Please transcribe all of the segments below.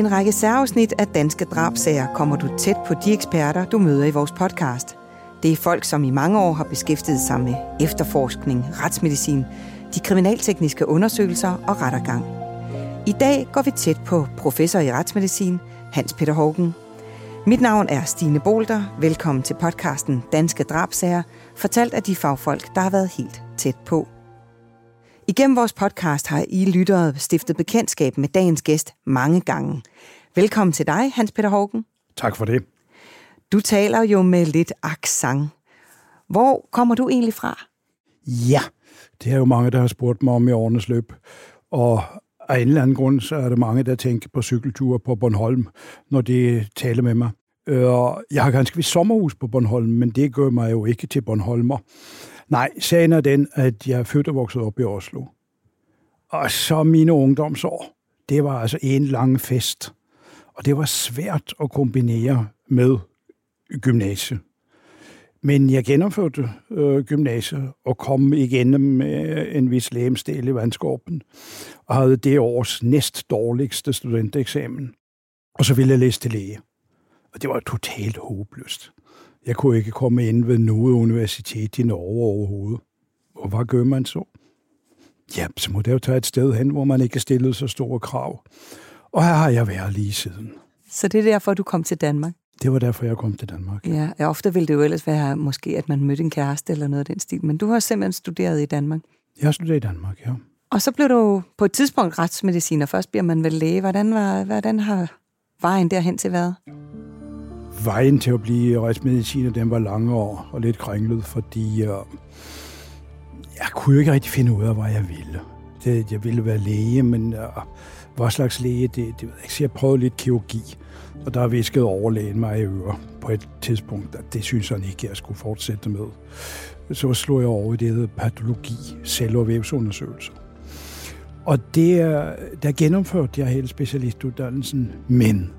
en række særafsnit af Danske Drabsager kommer du tæt på de eksperter, du møder i vores podcast. Det er folk, som i mange år har beskæftiget sig med efterforskning, retsmedicin, de kriminaltekniske undersøgelser og rettergang. I dag går vi tæt på professor i retsmedicin, Hans Peter Hågen. Mit navn er Stine Bolter. Velkommen til podcasten Danske Drabsager, fortalt af de fagfolk, der har været helt tæt på. Igennem vores podcast har I lyttere stiftet bekendtskab med dagens gæst mange gange. Velkommen til dig, Hans Peter Hågen. Tak for det. Du taler jo med lidt accent. Hvor kommer du egentlig fra? Ja, det er jo mange, der har spurgt mig om i årenes løb. Og af en eller anden grund, så er der mange, der tænker på cykelture på Bornholm, når de taler med mig. Øh, jeg har ganske vist sommerhus på Bornholm, men det gør mig jo ikke til Bornholmer. Nej, sagen er den, at jeg er født og vokset op i Oslo. Og så mine ungdomsår, det var altså en lang fest. Og det var svært at kombinere med gymnasiet. Men jeg gennemførte øh, gymnasiet og kom igennem med en vis lægemstil i vandskorpen og havde det års næst dårligste studenteksamen. Og så ville jeg læse til læge. Og det var totalt håbløst. Jeg kunne ikke komme ind ved noget universitet i Norge overhovedet. Og hvad gør man så? Ja, så må det jo tage et sted hen, hvor man ikke stillede så store krav. Og her har jeg været lige siden. Så det er derfor, du kom til Danmark? Det var derfor, jeg kom til Danmark. Ja, ja ofte ville det jo ellers være måske, at man mødte en kæreste eller noget af den stil. Men du har simpelthen studeret i Danmark? Jeg har studeret i Danmark, ja. Og så blev du på et tidspunkt retsmediciner. Først bliver man vel læge. Hvordan, var, hvordan har vejen derhen til været? Vejen til at blive retsmediciner, den var lange år og lidt kringlet, fordi øh, jeg kunne jo ikke rigtig finde ud af, hvad jeg ville. Det, jeg ville være læge, men øh, hvad slags læge, det, det ved jeg ikke. Så jeg prøvede lidt kirurgi, og der viskede overlægen mig i øre på et tidspunkt, at det synes han ikke, jeg skulle fortsætte med. Så slog jeg over i det, hedder patologi, cell- og vævsundersøgelser. Og det, der gennemførte jeg hele specialistuddannelsen, men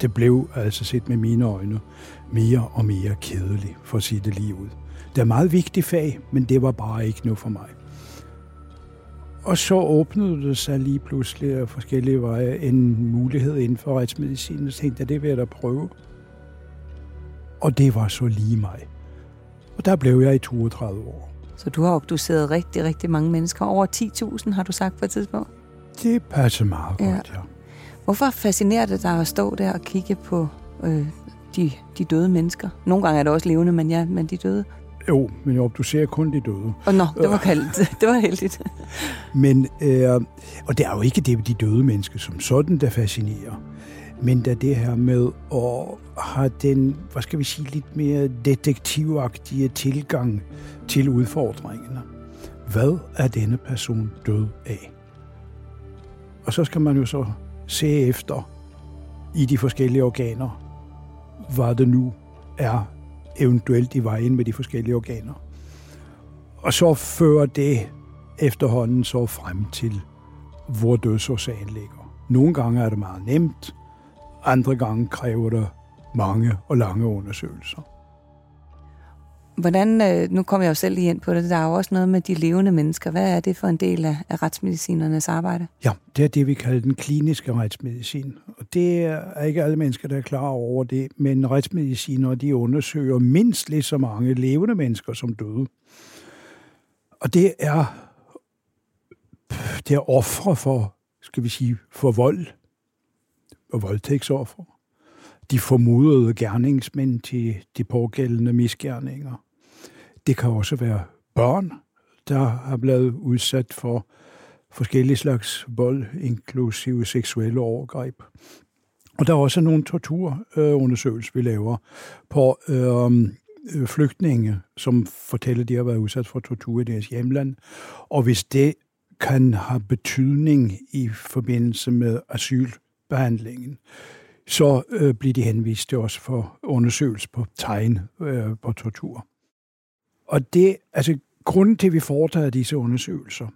det blev altså set med mine øjne mere og mere kedeligt, for at sige det lige ud. Det er meget vigtigt fag, men det var bare ikke noget for mig. Og så åbnede det sig lige pludselig af forskellige veje en mulighed inden for retsmedicin, og tænkte, at det vil jeg da prøve. Og det var så lige mig. Og der blev jeg i 32 år. Så du har obduceret rigtig, rigtig mange mennesker. Over 10.000 har du sagt på et tidspunkt? Det passer meget ja. godt, ja. Hvorfor fascinerer det dig at stå der og kigge på øh, de, de døde mennesker? Nogle gange er det også levende, men ja, men de døde. Jo, men jo, du ser kun de døde. Og nå, det var kaldt. det var heldigt. men, øh, og det er jo ikke det, de døde mennesker som sådan, der fascinerer. Men da det her med at have den, hvad skal vi sige, lidt mere detektivagtige tilgang til udfordringerne. Hvad er denne person død af? Og så skal man jo så se efter i de forskellige organer, hvad det nu er eventuelt i vejen med de forskellige organer. Og så fører det efterhånden så frem til, hvor dødsårsagen ligger. Nogle gange er det meget nemt, andre gange kræver det mange og lange undersøgelser. Hvordan, øh, nu kommer jeg jo selv lige ind på det, der er jo også noget med de levende mennesker. Hvad er det for en del af, af retsmedicinernes arbejde? Ja, det er det, vi kalder den kliniske retsmedicin. Og det er ikke alle mennesker, der er klar over det, men retsmediciner, de undersøger mindst lige så mange levende mennesker som døde. Og det er, det er ofre for, skal vi sige, for vold og voldtægtsoffer. De formodede gerningsmænd til de pågældende misgerninger. Det kan også være børn, der har blevet udsat for forskellige slags vold, inklusive seksuelle overgreb. Og der er også nogle torturundersøgelser, vi laver på øhm, øh, flygtninge, som fortæller, at de har været udsat for tortur i deres hjemland. Og hvis det kan have betydning i forbindelse med asylbehandlingen, så øh, bliver de henvist til os for undersøgelse på tegn øh, på tortur. Og det, altså, grunden til, at vi foretager disse undersøgelser,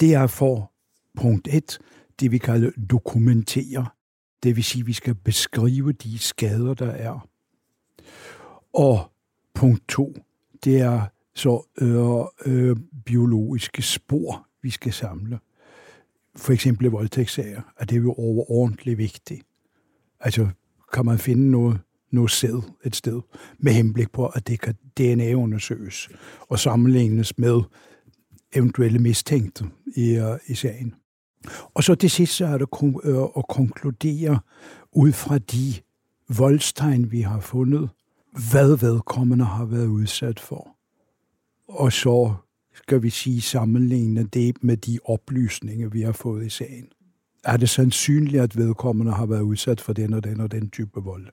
det er for punkt 1, det vi kalder dokumentere. Det vil sige, at vi skal beskrive de skader, der er. Og punkt 2, det er så øh, øh, biologiske spor, vi skal samle. for eksempel voldtægtssager, at det er jo overordentligt vigtigt. Altså, kan man finde noget, noget sæd et sted, med henblik på, at det kan DNA-undersøges og sammenlignes med eventuelle mistænkte i, uh, i sagen. Og så det sidste så er det uh, øh, at konkludere ud fra de voldstegn, vi har fundet, hvad vedkommende har været udsat for. Og så skal vi sige sammenligne det med de oplysninger, vi har fået i sagen. Er det sandsynligt, at vedkommende har været udsat for den og den og den type vold?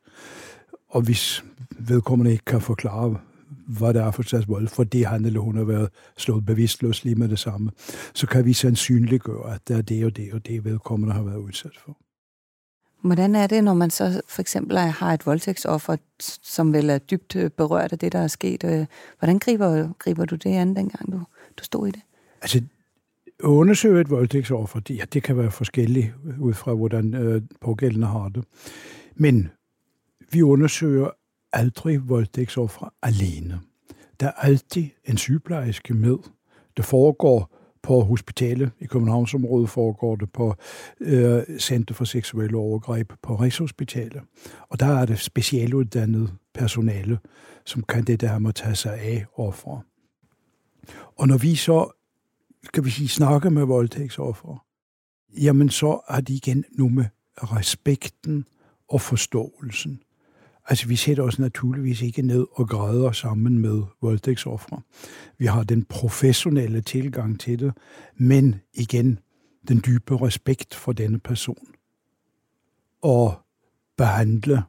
Og hvis vedkommende ikke kan forklare, hvad der er for slags vold, fordi han eller hun har været slået bevidstløs lige med det samme, så kan vi sandsynliggøre, at det er det og det og det, vedkommende har været udsat for. Hvordan er det, når man så for eksempel har et voldtægtsoffer, som vel er dybt øh, berørt af det, der er sket? Øh, hvordan griber, griber du det an, dengang du, du stod i det? Altså, at undersøge et voldtægtsoffer, det, ja, det kan være forskelligt ud fra, hvordan øh, pågældende har det. Men vi undersøger aldrig voldtægtsoffer alene. Der er altid en sygeplejerske med. Det foregår på hospitalet i Københavnsområdet, foregår det på øh, Center for Seksuelle Overgreb på Rigshospitalet. Og der er det specialuddannet personale, som kan det der med at tage sig af offer. Og når vi så, skal vi sige, snakker med voldtægtsoffer, jamen så er de igen nu med respekten og forståelsen. Altså, vi sætter os naturligvis ikke ned og græder sammen med voldtægtsoffre. Vi har den professionelle tilgang til det, men igen den dybe respekt for denne person. Og behandle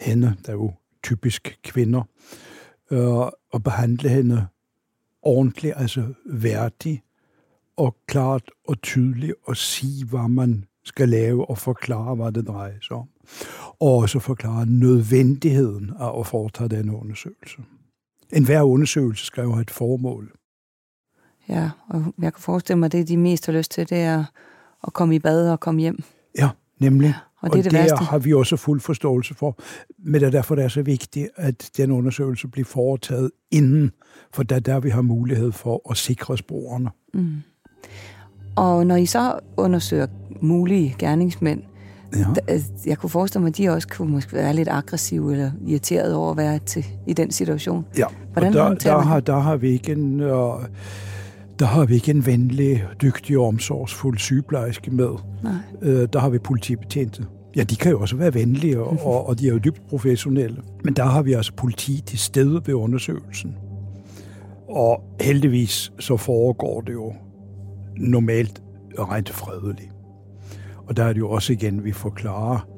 hende, der er jo typisk kvinder, øh, og behandle hende ordentligt, altså værdigt, og klart og tydeligt, og sige, hvad man skal lave, og forklare, hvad det drejer sig om og også forklare nødvendigheden af at foretage den undersøgelse. En hver undersøgelse skal jo have et formål. Ja, og jeg kan forestille mig, at det, de mest har lyst til, det er at komme i bad og komme hjem. Ja, nemlig. Ja, og det, og det, det har vi også fuld forståelse for. Men det er derfor, det er så vigtigt, at den undersøgelse bliver foretaget inden, for der der vi har mulighed for at sikre sporene. Mm. Og når I så undersøger mulige gerningsmænd, Ja. Altså, jeg kunne forestille mig, at de også kunne måske være lidt aggressive eller irriteret over at være til, i den situation. Ja, Hvordan og der, der, har, der, har vi ikke en, uh, der har vi ikke en venlig, dygtig og omsorgsfuld sygeplejerske med. Nej. Uh, der har vi politibetjente. Ja, de kan jo også være venlige, og, og, og de er jo dybt professionelle. Men der har vi altså politi til stede ved undersøgelsen. Og heldigvis så foregår det jo normalt rent fredeligt. Og der er det jo også igen, vi forklarer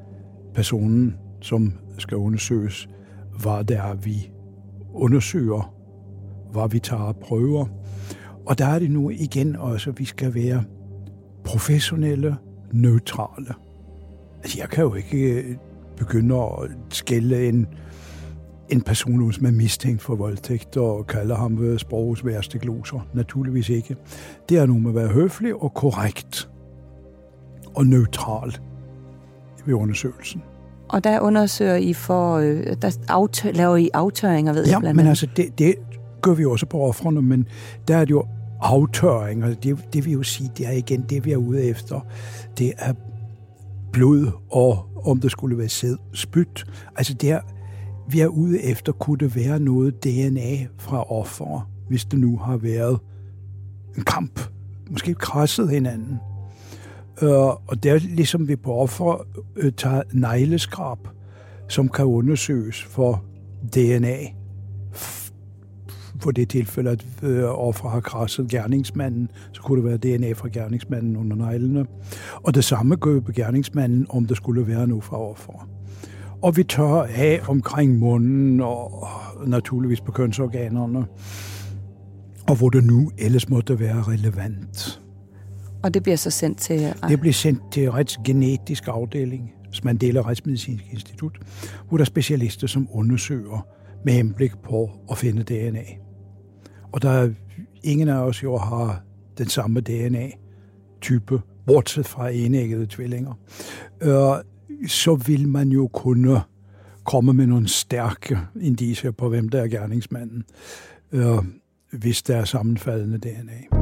personen, som skal undersøges, hvad det er, vi undersøger, hvad vi tager prøver. Og der er det nu igen også, at vi skal være professionelle, neutrale. Altså, jeg kan jo ikke øh, begynde at skælde en, en person, som er mistænkt for voldtægt, og kalde ham sprogets værste gloser. Naturligvis ikke. Det er nu med at være høflig og korrekt og neutral ved undersøgelsen. Og der undersøger I for, øh, der aftør, laver I aftørringer, ved ja, jeg blandt men altså, det, det gør vi også på offrene, men der er det jo aftørringer. Det, det vil jo sige, det er igen det, vi er ude efter. Det er blod, og om det skulle være sæd, spyt. Altså, det er, vi er ude efter, kunne det være noget DNA fra offer, hvis det nu har været en kamp, måske krasset hinanden. Øh, og der ligesom vi på offer øh, tager negleskrab, som kan undersøges for DNA. For det tilfælde, at øh, offer har krasset gerningsmanden, så kunne det være DNA fra gerningsmanden under neglene. Og det samme gør på gerningsmanden, om der skulle være noget fra offer. Og vi tør af omkring munden og naturligvis på kønsorganerne, og hvor det nu ellers måtte være relevant. Og det bliver så sendt til... Øh, det bliver sendt til retsgenetisk afdeling, som er en Retsmedicinsk Institut, hvor der er specialister, som undersøger med henblik på at finde DNA. Og der er ingen af os jo har den samme DNA-type, bortset fra enæggede tvillinger. Øh, så vil man jo kunne komme med nogle stærke indicier på, hvem der er gerningsmanden, øh, hvis der er sammenfaldende DNA.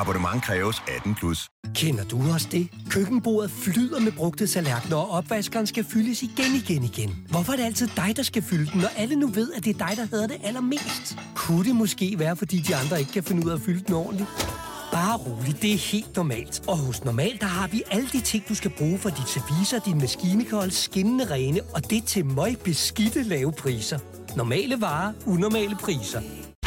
Abonnement kræves 18 plus. Kender du også det? Køkkenbordet flyder med brugte tallerkener, og opvaskeren skal fyldes igen, igen, igen. Hvorfor er det altid dig, der skal fylde den, når alle nu ved, at det er dig, der hedder det allermest? Kunne det måske være, fordi de andre ikke kan finde ud af at fylde den ordentligt? Bare rolig, det er helt normalt. Og hos Normal, der har vi alle de ting, du skal bruge for dit service, din maskinekold, skinnende rene, og det til møg beskidte lave priser. Normale varer, unormale priser.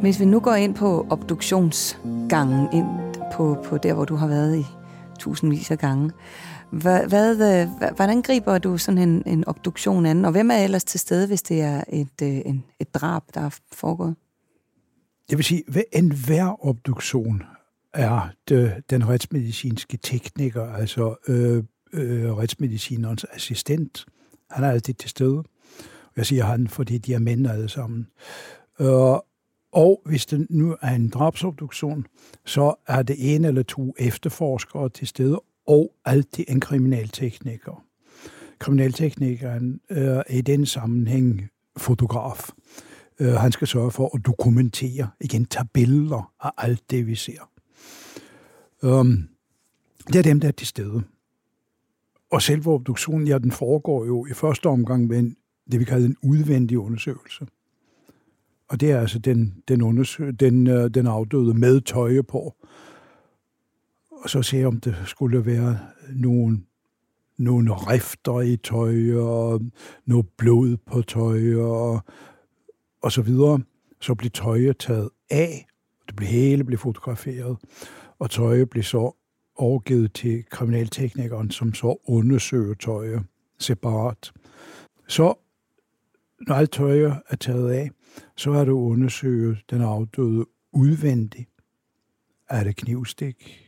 Hvis vi nu går ind på obduktionsgangen, ind på, på der, hvor du har været i tusindvis af gange, hvad, hvad, hvordan griber du sådan en, en obduktion an? Og hvem er ellers til stede, hvis det er et, øh, en, et drab, der er foregået? Jeg vil sige, at enhver obduktion er det, den retsmedicinske tekniker, altså øh, øh, retsmedicinerens assistent. Han er altid til stede. Jeg siger han, fordi de er mænd alle sammen. Øh, og hvis det nu er en drabsobduktion, så er det en eller to efterforskere til stede, og altid en kriminaltekniker. Kriminalteknikeren øh, er i den sammenhæng fotograf. Øh, han skal sørge for at dokumentere, igen tage billeder af alt det, vi ser. Øhm, det er dem, der er til stede. Og selve obduktionen, ja, den foregår jo i første omgang med en, det, vi kalder en udvendig undersøgelse. Og det er altså den, den, undersøg, den, øh, den afdøde med tøje på. Og så se, om det skulle være nogle, nogle rifter i tøj, og noget blod på tøj, og, og så videre. Så bliver tøjet taget af, det bliver hele bliver fotograferet, og tøjet bliver så overgivet til kriminalteknikeren, som så undersøger tøjet separat. Så når alt tøjet er taget af, så er det at undersøge den afdøde udvendigt. Er det knivstik?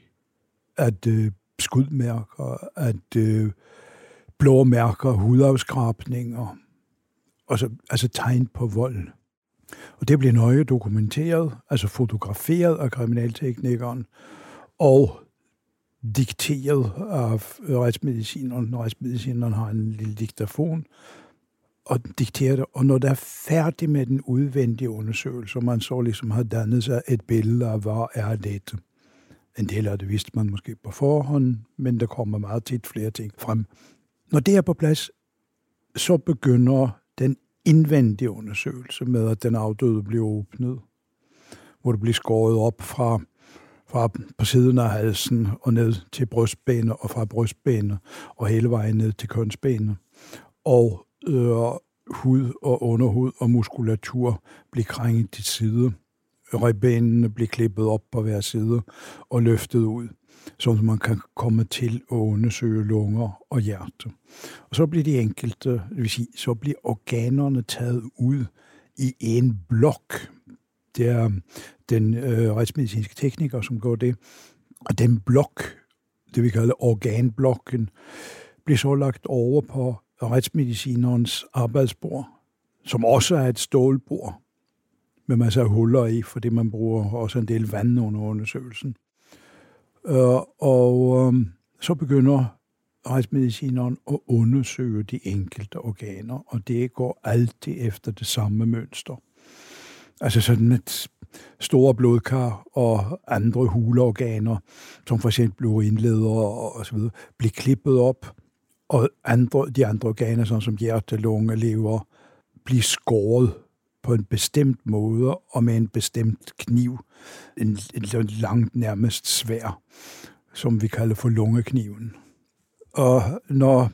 Er det skudmærker? Er det blå mærker, hudafskrabninger? Og så, altså tegn på vold. Og det bliver nøje dokumenteret, altså fotograferet af kriminalteknikeren, og dikteret af retsmedicineren. Retsmedicineren har en lille diktafon, og diktere det. Og når der er færdig med den udvendige undersøgelse, og man så ligesom har dannet sig et billede af, hvad er det? En del af det vidste man måske på forhånd, men der kommer meget tit flere ting frem. Når det er på plads, så begynder den indvendige undersøgelse med, at den afdøde bliver åbnet, hvor det bliver skåret op fra, fra på siden af halsen og ned til brystbenet, og fra brystbenet og hele vejen ned til kønsbenet. Og ydre hud og underhud og muskulatur blev krænget til side. Ribbenene blev klippet op på hver side og løftet ud, så man kan komme til at undersøge lunger og hjerte. Og så bliver de enkelte, det vil sige, så bliver organerne taget ud i en blok. Det er øh, den øh, retsmedicinske tekniker, som går det. Og den blok, det vi kalder organblokken, bliver så lagt over på retsmedicinerens arbejdsbord, som også er et stålbord med masser af huller i, fordi man bruger også en del vand under undersøgelsen. Øh, og øh, så begynder retsmedicineren at undersøge de enkelte organer, og det går altid efter det samme mønster. Altså sådan et store blodkar og andre huleorganer, som for eksempel urinleder og så videre, bliver klippet op, og andre, de andre organer, sådan som hjerte, lunge, lever, blive skåret på en bestemt måde og med en bestemt kniv. En, en langt nærmest svær, som vi kalder for lungekniven. Og når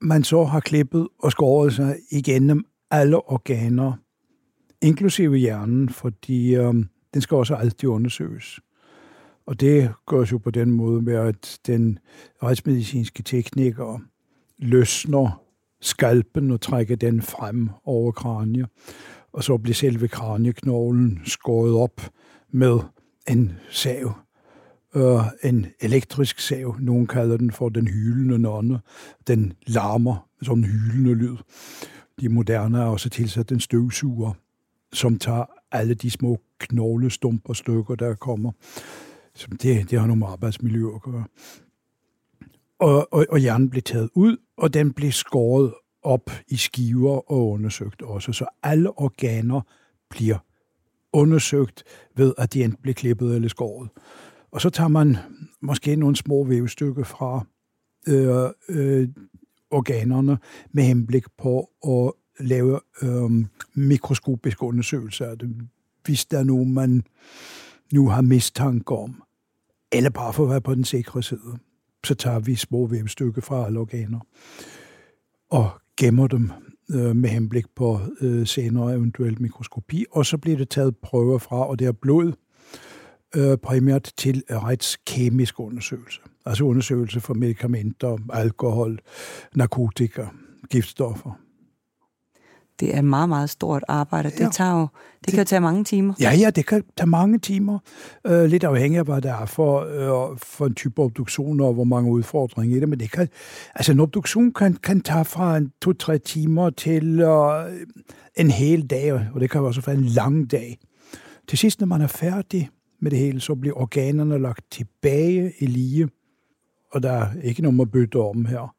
man så har klippet og skåret sig igennem alle organer, inklusive hjernen, fordi øh, den skal også altid undersøges. Og det gøres jo på den måde med, at den retsmedicinske tekniker løsner skalpen og trækker den frem over kraniet. Og så bliver selve kranieknoglen skåret op med en sav. Øh, en elektrisk sav. Nogen kalder den for den hylende nonne. Den larmer som en hylende lyd. De moderne har også tilsat en støvsuger, som tager alle de små knoglestumper stykker, der kommer. Så det, det har nogle arbejdsmiljø at gøre. Og, og, og hjernen blev taget ud, og den blev skåret op i skiver og undersøgt også. Så alle organer bliver undersøgt ved, at de enten bliver klippet eller skåret. Og så tager man måske nogle små vævstykker fra øh, øh, organerne med henblik på at lave øh, mikroskopiske undersøgelser af det, hvis der er nogen, man nu har mistanke om, eller bare for at være på den sikre side, så tager vi små vævstykke fra alle organer og gemmer dem øh, med henblik på øh, senere eventuelt mikroskopi, og så bliver det taget prøver fra, og det er blod, øh, primært til retskemisk undersøgelse. Altså undersøgelse for medicamenter, alkohol, narkotika, giftstoffer det er meget, meget stort arbejde. Det, ja, tager jo, det, det kan jo tage mange timer. Ja, ja, det kan tage mange timer. Uh, lidt afhængig af, hvad der er for, uh, for en type obduktion, og hvor mange udfordringer i det. Men det kan, altså en obduktion kan, kan tage fra en to-tre timer til uh, en hel dag, og det kan også være en lang dag. Til sidst, når man er færdig med det hele, så bliver organerne lagt tilbage i lige, og der er ikke nogen at bytte om her.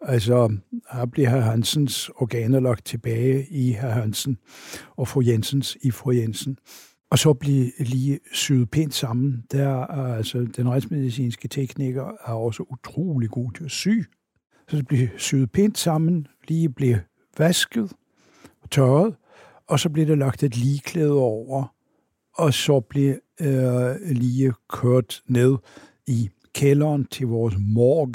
Altså, her bliver herr Hansens organer lagt tilbage i herr Hansen, og fru Jensens i fru Jensen. Og så bliver lige syet pænt sammen. Der er altså, den retsmedicinske tekniker er også utrolig god til at sy. Så det bliver syet pænt sammen, lige bliver vasket og tørret, og så bliver der lagt et ligeklæde over, og så bliver øh, lige kørt ned i kælderen til vores morg,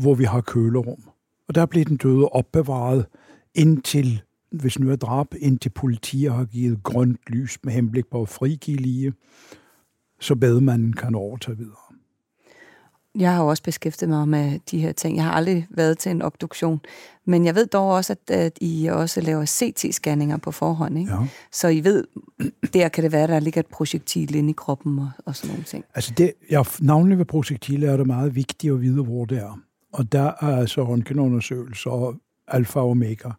hvor vi har kølerum. Og der blev den døde opbevaret indtil, hvis nu er drab, indtil politiet har givet grønt lys med henblik på at frigive lige, så bedemanden kan overtage videre. Jeg har jo også beskæftiget mig med de her ting. Jeg har aldrig været til en obduktion, men jeg ved dog også, at, at I også laver CT-scanninger på forhånd. Ikke? Ja. Så I ved, der kan det være, at der ligger et projektil inde i kroppen og, og sådan nogle ting. Altså det, ja, navnlig ved projektiler er det meget vigtigt at vide, hvor det er. Og der er altså røntgenundersøgelser og alfa og omega.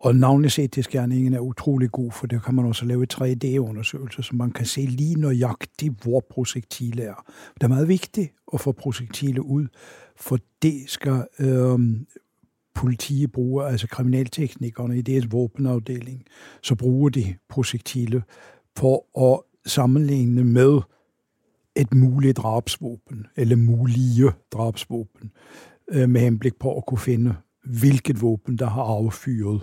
Og navnlig CT-scanningen er utrolig god, for der kan man også lave 3D-undersøgelser, så man kan se lige nøjagtigt, hvor projektilet er. Det er meget vigtigt at få projektilet ud, for det skal øhm, politiet bruge, altså kriminalteknikerne i deres våbenafdeling, så bruger de projektilet for at sammenligne med et muligt drabsvåben, eller mulige drabsvåben øh, med henblik på at kunne finde, hvilket våben, der har affyret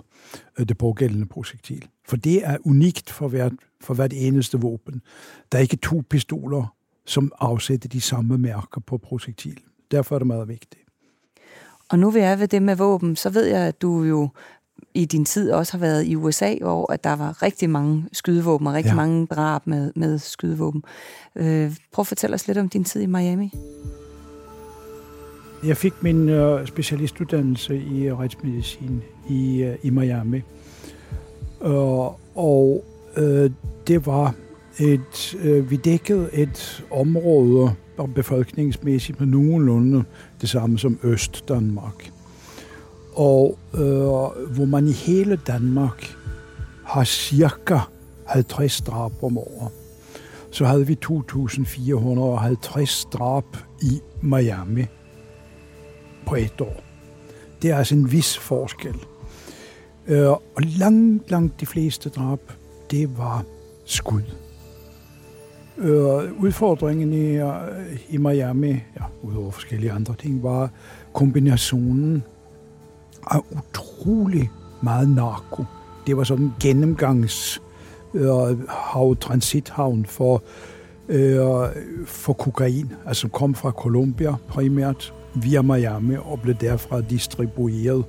øh, det pågældende projektil. For det er unikt for hvert, for hvert eneste våben. Der er ikke to pistoler, som afsætter de samme mærker på projektil. Derfor er det meget vigtigt. Og nu vi er ved det med våben, så ved jeg, at du jo i din tid også har været i USA, hvor at der var rigtig mange skydevåben og rigtig ja. mange drab med, med skydevåben. Øh, prøv at fortælle os lidt om din tid i Miami. Jeg fik min øh, specialistuddannelse i retsmedicin i, øh, i Miami. Øh, og øh, det var et, øh, vi dækkede et område befolkningsmæssigt med nogenlunde det samme som Øst-Danmark. Og øh, hvor man i hele Danmark har cirka 50 drab om året. Så havde vi 2.450 drab i Miami på et år. Det er altså en vis forskel. Øh, og langt, langt de fleste drab, det var skud. Øh, udfordringen i, i Miami, ja, udover forskellige andre ting, var kombinationen og utrolig meget narko. det var sådan en gennemgangs øh, hav, transithavn for, øh, for kokain, altså kom fra Colombia primært via Miami og blev derfra distribueret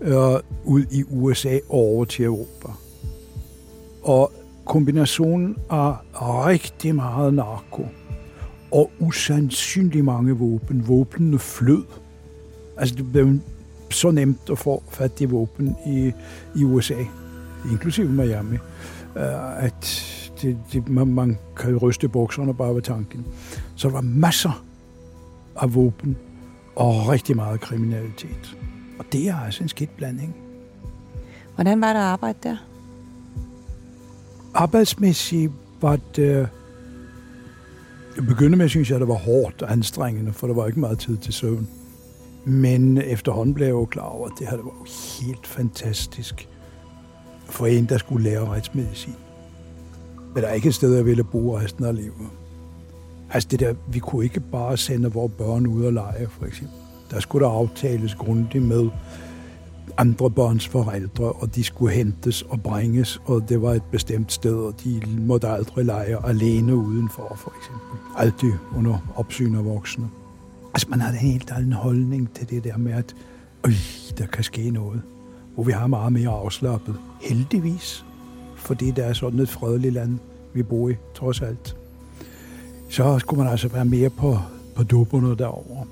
øh, ud i USA og over til Europa. Og kombinationen af rigtig meget narko og usandsynlig mange våben. Våbnene flød. Altså, det blev så nemt at få fat i våben i, i USA, inklusive Miami, øh, at det, det, man, man kan ryste bukserne bare ved tanken. Så der var masser af våben og rigtig meget kriminalitet. Og det er altså en skidt blanding. Hvordan var der at arbejde der? Arbejdsmæssigt var det... Jeg begyndte med, synes jeg, at det var hårdt og anstrengende, for der var ikke meget tid til søvn. Men efterhånden blev jeg jo klar over, at det her var jo helt fantastisk for en, der skulle lære retsmedicin. Men der er ikke et sted, jeg ville bo resten af livet. Altså det der, vi kunne ikke bare sende vores børn ud og lege, for eksempel. Der skulle der aftales grundigt med andre børns forældre, og de skulle hentes og bringes, og det var et bestemt sted, og de måtte aldrig lege alene udenfor, for eksempel. Altid under opsyn af voksne. Altså, man har en helt anden holdning til det der med, at øh, der kan ske noget. Hvor vi har meget mere afslappet. Heldigvis. Fordi det er sådan et fredeligt land, vi bor i, trods alt. Så skulle man altså være mere på, på dupperne derovre.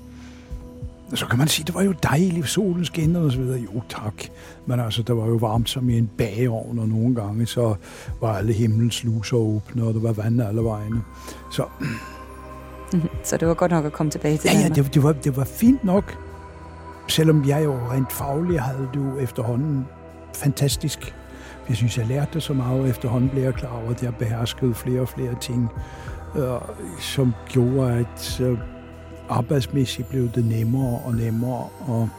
Så kan man sige, det var jo dejligt, solen skinnede og så videre. Jo, tak. Men altså, der var jo varmt som i en bageovn, og nogle gange så var alle himlens sluser åbne, og der var vand alle vegne. Så så det var godt nok at komme tilbage til Ja, ja Danmark. det, det, var, det var fint nok. Selvom jeg jo rent fagligt havde det jo efterhånden fantastisk. Jeg synes, jeg lærte så meget, og efterhånden blev jeg klar over, at jeg beherskede flere og flere ting, øh, som gjorde, at øh, arbejdsmæssigt blev det nemmere og nemmere, og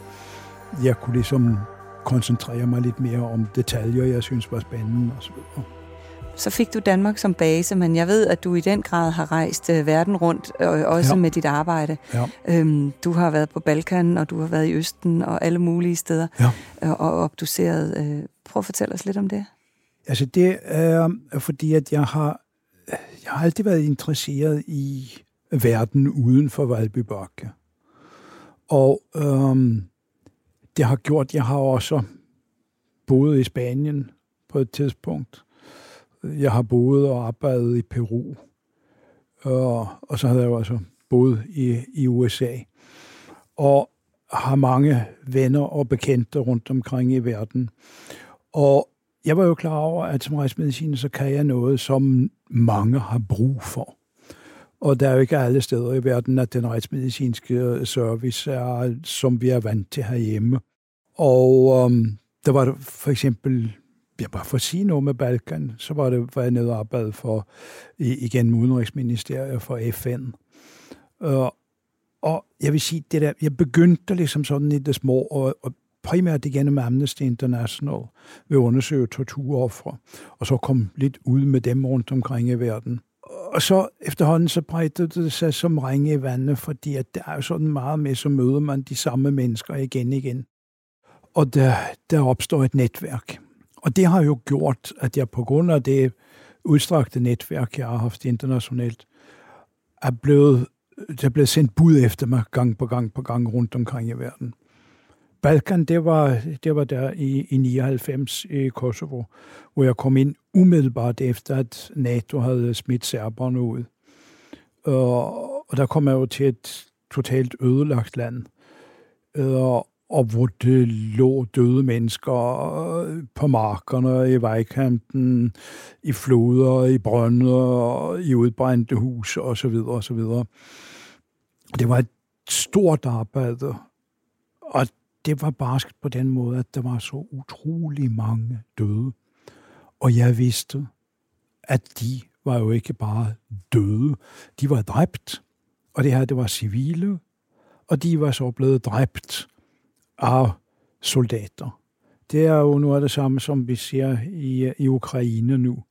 jeg kunne ligesom koncentrere mig lidt mere om detaljer, jeg synes var spændende og så videre. Så fik du Danmark som base, men jeg ved, at du i den grad har rejst øh, verden rundt, og også Ja. med dit arbejde. Ja. Øhm, du har været på Balkan, og du har været i Østen, og alle mulige steder, Ja. og, og obduceret. Øh, prøv at fortælle os lidt om det. Altså det er fordi, at jeg har, jeg har altid været interesseret i verden uden for Valby Bakke. Og øhm, det har gjort, jeg har også boet i Spanien på et tidspunkt. Jeg har boet og arbejdet i Peru. Og, og så har jeg jo altså boet i, i USA. Og har mange venner og bekendte rundt omkring i verden. Og jeg var jo klar over, at som rejsmediciner, så kan jeg noget, som mange har brug for. Og der er jo ikke alle steder i verden, at den retsmedicinske service er, som vi er vant til herhjemme. Og øhm, der var for eksempel, jeg bare for at sige noget med Balkan, så var det, var jeg nede og arbejdede for, i- igen med Udenrigsministeriet for FN. Uh, øh, og jeg vil sige, det der, jeg begyndte ligesom sådan i det små, og, og primært igennem Amnesty International ved at undersøge torturoffre, og så kom lidt ud med dem rundt omkring i verden. Og så efterhånden så bredte det sig som ringe i vandet, fordi at der er jo sådan meget med, så møder man de samme mennesker igen igen. Og der, der opstår et netværk. Og det har jo gjort, at jeg på grund af det udstrakte netværk, jeg har haft internationalt, er blevet, der er blevet sendt bud efter mig gang på gang på gang rundt omkring i verden. Balkan, det var, det var der i, i 99 i Kosovo, hvor jeg kom ind umiddelbart efter, at NATO havde smidt serberne ud. Og, og der kom jeg jo til et totalt ødelagt land, og, og hvor det lå døde mennesker øh, på markerne, i vejkanten, i floder, i brønde, i udbrændte hus osv. osv. Det var et stort arbejde, og det var barskt på den måde, at der var så utrolig mange døde. Og jeg vidste, at de var jo ikke bare døde, de var dræbt. Og det her, det var civile, og de var så blevet dræbt af soldater. Det er jo noget af det samme, som vi ser i, i Ukraine nu.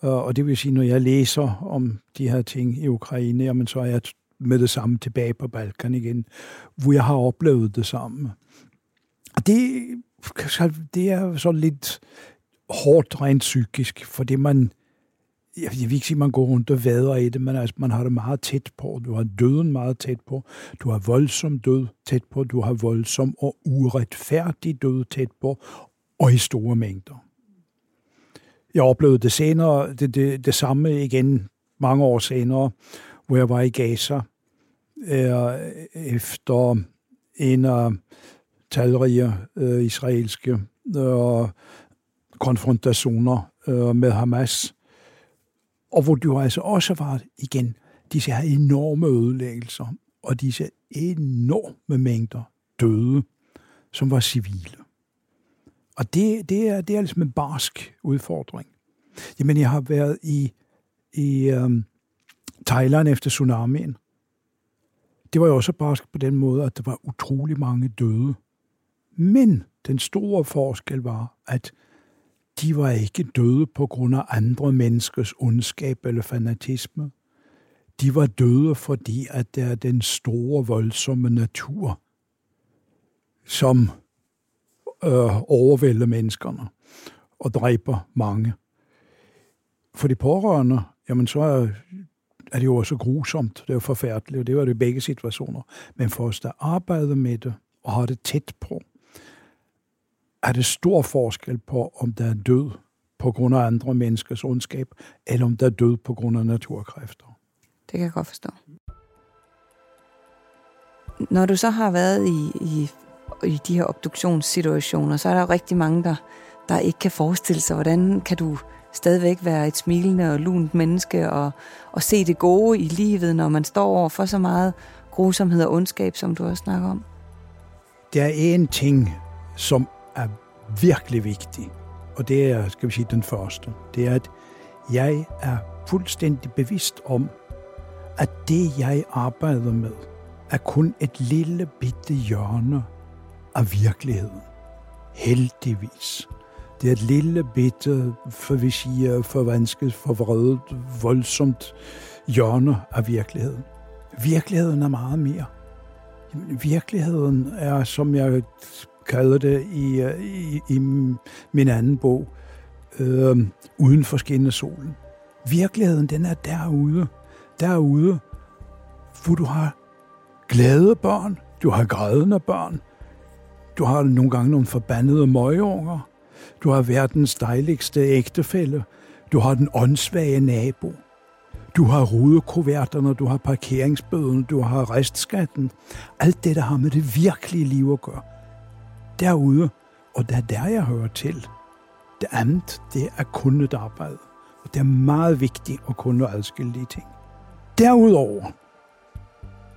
Og det vil sige, når jeg læser om de her ting i Ukraine, jamen så er jeg med det samme tilbage på Balkan igen, hvor jeg har oplevet det samme. Og det, det er så lidt hårdt rent psykisk, fordi man, jeg vil ikke sige, at man går rundt og vader i det, men altså, man har det meget tæt på. Du har døden meget tæt på. Du har voldsom død tæt på. Du har voldsom og uretfærdig død tæt på, og i store mængder. Jeg oplevede det senere, det, det, det samme igen mange år senere, hvor jeg var i Gaza, øh, efter en af talrige øh, israelske øh, konfrontationer øh, med Hamas, og hvor du altså også var igen disse her enorme ødelæggelser, og disse enorme mængder døde, som var civile. Og det, det, er, det er ligesom en barsk udfordring. Jamen, jeg har været i, i um, Thailand efter tsunamien. Det var jo også barsk på den måde, at der var utrolig mange døde. Men den store forskel var, at de var ikke døde på grund af andre menneskers ondskab eller fanatisme. De var døde, fordi at det er den store, voldsomme natur, som øh, overvælder menneskerne og dræber mange. For de pårørende, jamen så er, er det jo også grusomt, det er jo forfærdeligt, og det var det i begge situationer. Men for os, der arbejder med det og har det tæt på, er det stor forskel på, om der er død på grund af andre menneskers ondskab, eller om der er død på grund af naturkræfter. Det kan jeg godt forstå. Når du så har været i, i, i de her obduktionssituationer, så er der jo rigtig mange, der, der ikke kan forestille sig, hvordan kan du stadigvæk være et smilende og lunt menneske og, og se det gode i livet, når man står over for så meget grusomhed og ondskab, som du også snakker om? Der er en ting, som er virkelig vigtig, og det er, skal vi sige, den første. Det er, at jeg er fuldstændig bevidst om, at det, jeg arbejder med, er kun et lille bitte hjørne af virkeligheden. Heldigvis. Det er et lille bitte, for vi siger, forvansket, forvredet, voldsomt hjørne af virkeligheden. Virkeligheden er meget mere. Virkeligheden er, som jeg kalder det i, øh, i, i min anden bog, øh, uden for skinnende solen. Virkeligheden, den er derude. Derude, hvor du har glade børn, du har grædende børn, du har nogle gange nogle forbandede møgeunger, du har verdens dejligste ægtefælle, du har den åndssvage nabo, du har rudekuverterne, du har parkeringsbøden, du har restskatten. Alt det, der har med det virkelige liv at gøre derude, og det er der, jeg hører til. Det andet, det er kun et arbejde. Og det er meget vigtigt at kunne adskille de ting. Derudover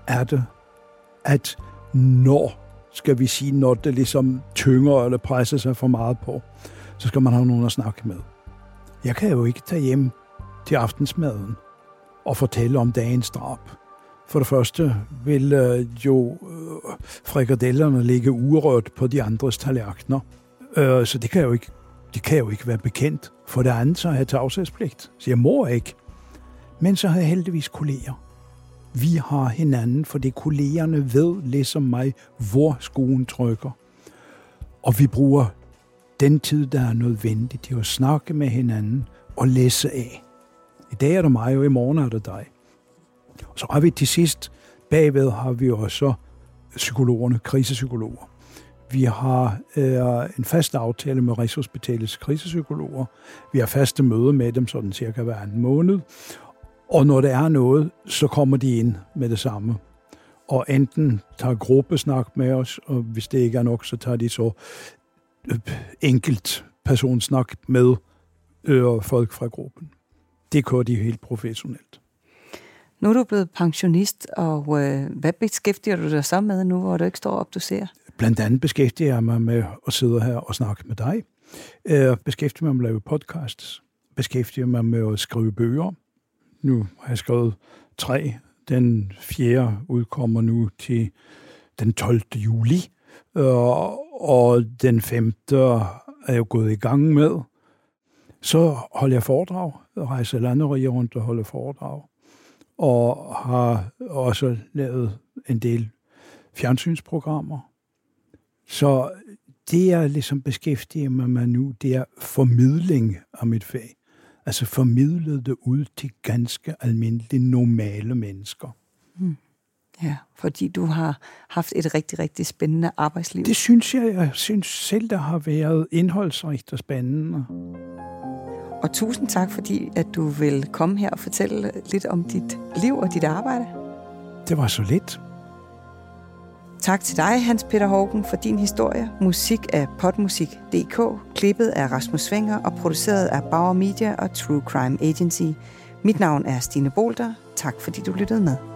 er det, at når, skal vi sige, når det ligesom tynger eller presser sig for meget på, så skal man have nogen at snakke med. Jeg kan jo ikke tage hjem til aftensmaden og fortælle om dagens drab. For det første vil øh, jo øh, frikadellerne ligge urørt på de andres tallerkener. Øh, så det kan, jo ikke, det kan jo ikke være bekendt. For det andet så har jeg tavshedspligt, så jeg må ikke. Men så har jeg heldigvis kolleger. Vi har hinanden, for det kollegerne ved, ligesom mig, hvor skoen trykker. Og vi bruger den tid, der er nødvendig til at snakke med hinanden og læse af. I dag er det mig, og i morgen er det dig. Så har vi til sidst, bagved har vi også psykologerne, krisepsykologer. Vi har øh, en fast aftale med Rigshospitalets krisepsykologer. Vi har faste møder med dem sådan cirka hver en måned. Og når der er noget, så kommer de ind med det samme. Og enten tager gruppesnak med os, og hvis det ikke er nok, så tager de så øh, enkelt personsnak med øh, folk fra gruppen. Det kører de helt professionelt. Nu er du blevet pensionist, og øh, hvad beskæftiger du dig så med nu, hvor du ikke står og obducerer? Blandt andet beskæftiger jeg mig med at sidde her og snakke med dig. Jeg beskæftiger mig med at lave podcasts. Beskæftiger mig med at skrive bøger. Nu har jeg skrevet tre. Den fjerde udkommer nu til den 12. juli. Øh, og den femte er jeg gået i gang med. Så holder jeg foredrag, rejser landet rundt og holder foredrag og har også lavet en del fjernsynsprogrammer. Så det, jeg ligesom beskæftiger mig med nu, det er formidling af mit fag. Altså formidlet det ud til ganske almindelige, normale mennesker. Mm. Ja, fordi du har haft et rigtig, rigtig spændende arbejdsliv. Det synes jeg. Jeg synes selv, der har været indholdsrigt og spændende. Og tusind tak, fordi at du vil komme her og fortælle lidt om dit liv og dit arbejde. Det var så lidt. Tak til dig, Hans Peter Hågen, for din historie. Musik af potmusik.dk, klippet af Rasmus Svinger og produceret af Bauer Media og True Crime Agency. Mit navn er Stine Bolter. Tak fordi du lyttede med.